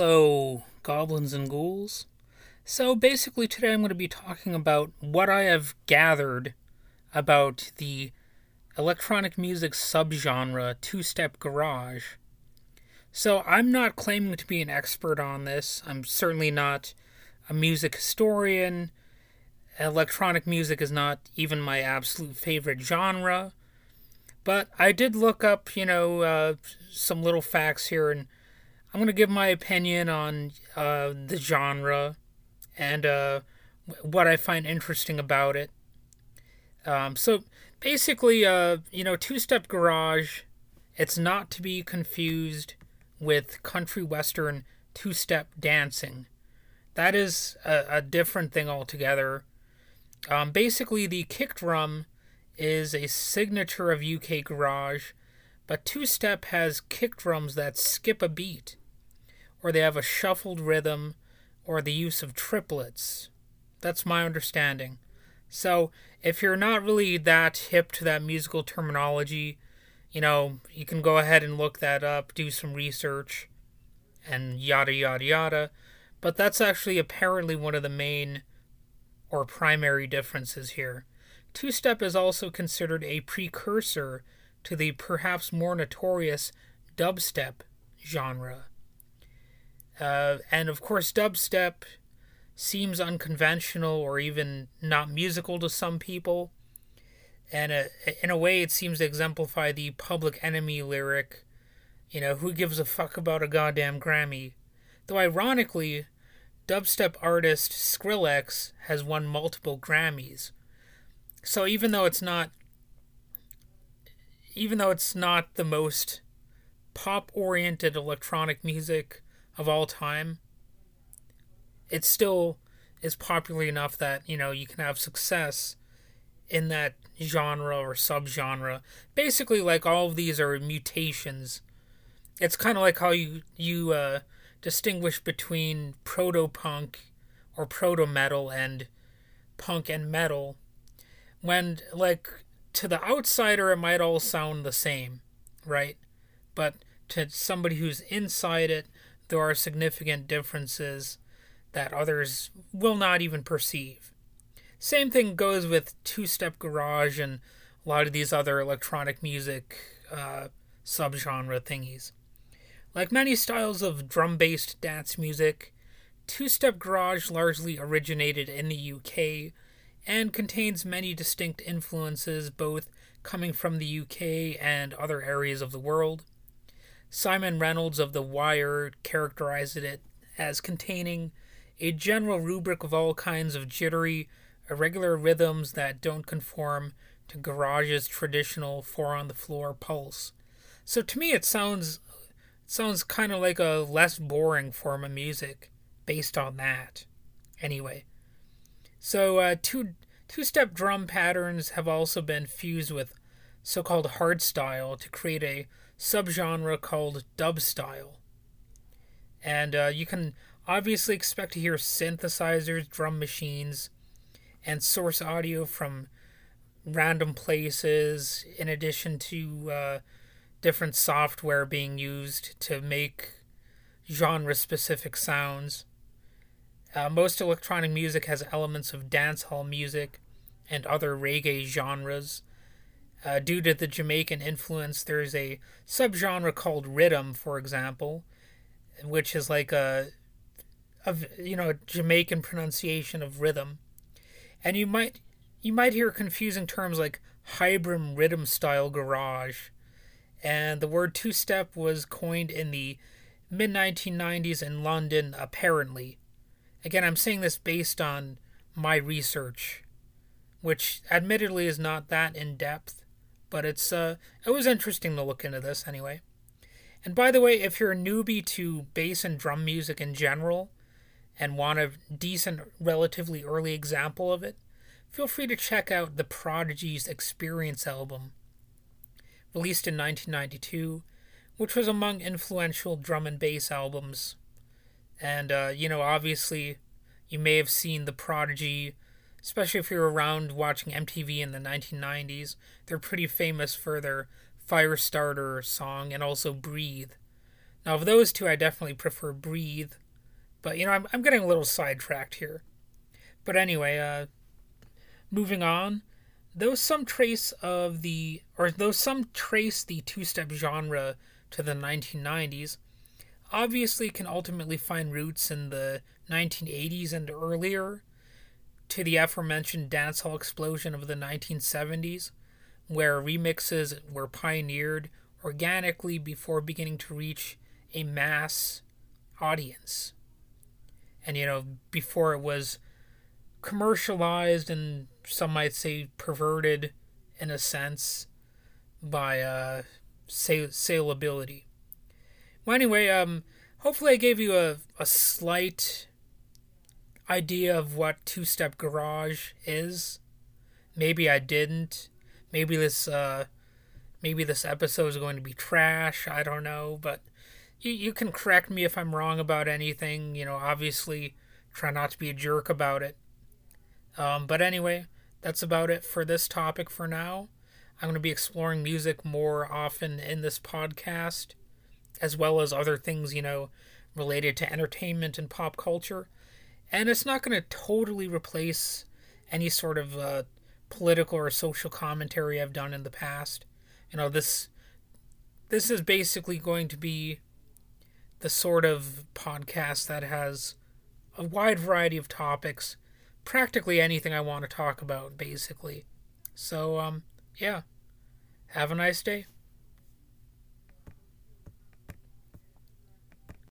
Hello, goblins and ghouls. So basically, today I'm going to be talking about what I have gathered about the electronic music subgenre two step garage. So I'm not claiming to be an expert on this. I'm certainly not a music historian. Electronic music is not even my absolute favorite genre. But I did look up, you know, uh, some little facts here and I'm to give my opinion on uh, the genre and uh, what I find interesting about it. Um, so basically, uh, you know, two step garage, it's not to be confused with country western two step dancing. That is a, a different thing altogether. Um, basically, the kick drum is a signature of UK garage, but two step has kick drums that skip a beat or they have a shuffled rhythm, or the use of triplets. That's my understanding. So, if you're not really that hip to that musical terminology, you know, you can go ahead and look that up, do some research, and yada yada yada. But that's actually apparently one of the main or primary differences here. Two step is also considered a precursor to the perhaps more notorious dubstep genre. Uh, and of course, dubstep seems unconventional or even not musical to some people. And uh, in a way, it seems to exemplify the public enemy lyric, you know, who gives a fuck about a goddamn Grammy? Though ironically, dubstep artist Skrillex has won multiple Grammys. So even though it's not even though it's not the most pop oriented electronic music of all time, it still is popular enough that, you know, you can have success in that genre or subgenre. Basically, like all of these are mutations. It's kind of like how you you uh, distinguish between proto punk or proto metal and punk and metal. When like to the outsider, it might all sound the same, right? But to somebody who's inside it, there are significant differences that others will not even perceive. Same thing goes with two step garage and a lot of these other electronic music uh, subgenre thingies. Like many styles of drum based dance music, two step garage largely originated in the UK and contains many distinct influences, both coming from the UK and other areas of the world. Simon Reynolds of The Wire characterized it as containing a general rubric of all kinds of jittery, irregular rhythms that don't conform to garage's traditional four on the floor pulse. So to me it sounds it sounds kind of like a less boring form of music based on that. Anyway, so uh, two two-step drum patterns have also been fused with so-called hardstyle to create a subgenre called dubstyle. And uh, you can obviously expect to hear synthesizers, drum machines, and source audio from random places, in addition to uh, different software being used to make genre specific sounds. Uh, most electronic music has elements of dancehall music and other reggae genres, uh, due to the Jamaican influence, there's a subgenre called riddim, for example, which is like a, a you know Jamaican pronunciation of rhythm, and you might you might hear confusing terms like hybrid rhythm style garage, and the word two step was coined in the mid 1990s in London, apparently. Again, I'm saying this based on my research, which admittedly is not that in depth but it's uh, it was interesting to look into this anyway. And by the way, if you're a newbie to bass and drum music in general, and want a decent, relatively early example of it, feel free to check out the Prodigy's Experience album, released in 1992, which was among influential drum and bass albums. And, uh, you know, obviously, you may have seen the Prodigy especially if you're around watching MTV in the 1990s. They're pretty famous for their Firestarter song and also Breathe. Now, of those two, I definitely prefer Breathe. But, you know, I'm, I'm getting a little sidetracked here. But anyway, uh, moving on. Though some trace of the, or though some trace the two step genre to the 1990s, obviously can ultimately find roots in the 1980s and earlier to the aforementioned dancehall explosion of the 1970s, where remixes were pioneered organically before beginning to reach a mass audience. And, you know, before it was commercialized and some might say perverted in a sense by uh, sale- saleability. Well, anyway, um, hopefully I gave you a, a slight idea of what two step garage is. Maybe I didn't. Maybe this uh, maybe this episode is going to be trash. I don't know, but you you can correct me if I'm wrong about anything. You know, obviously, try not to be a jerk about it. Um, but anyway, that's about it for this topic for now. I'm going to be exploring music more often in this podcast, as well as other things, you know, related to entertainment and pop culture. And it's not going to totally replace any sort of uh, political or social commentary I've done in the past. You know, this this is basically going to be the sort of podcast that has a wide variety of topics practically anything I want to talk about, basically. So, um, yeah. Have a nice day.